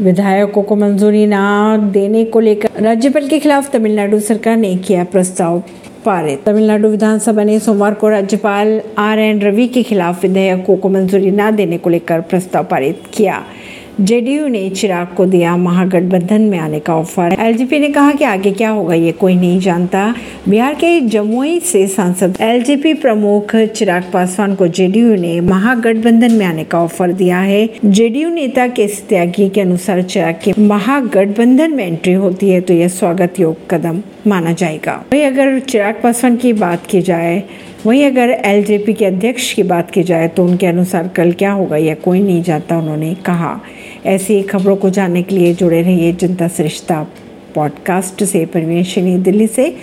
विधायकों को मंजूरी ना देने को लेकर राज्यपाल के खिलाफ तमिलनाडु सरकार ने किया प्रस्ताव पारित। तमिलनाडु विधानसभा ने सोमवार को राज्यपाल आर एन रवि के खिलाफ विधेयकों को मंजूरी न देने को लेकर प्रस्ताव पारित किया। जेडीयू ने चिराग को दिया महागठबंधन में आने का ऑफ़र। एलजेपी ने कहा कि आगे क्या होगा, ये कोई नहीं जानता। बिहार के जमुई से सांसद एलजेपी प्रमुख चिराग पासवान को जेडीयू ने महागठबंधन में आने का ऑफ़र दिया है। जेडीयू नेता के त्यागी के अनुसार चिराग के महागठबंधन में एंट्री होती है तो यह स्वागत योग कदम माना जाएगा। वही अगर चिराग पासवान की बात की जाए वहीं अगर एलजेपी के अध्यक्ष की बात की जाए तो उनके अनुसार कल क्या होगा, यह कोई नहीं जानता, उन्होंने कहा। ऐसी खबरों को जानने के लिए जुड़े रहिए जनता सरिश्ता पॉडकास्ट से। परवीन दिल्ली से।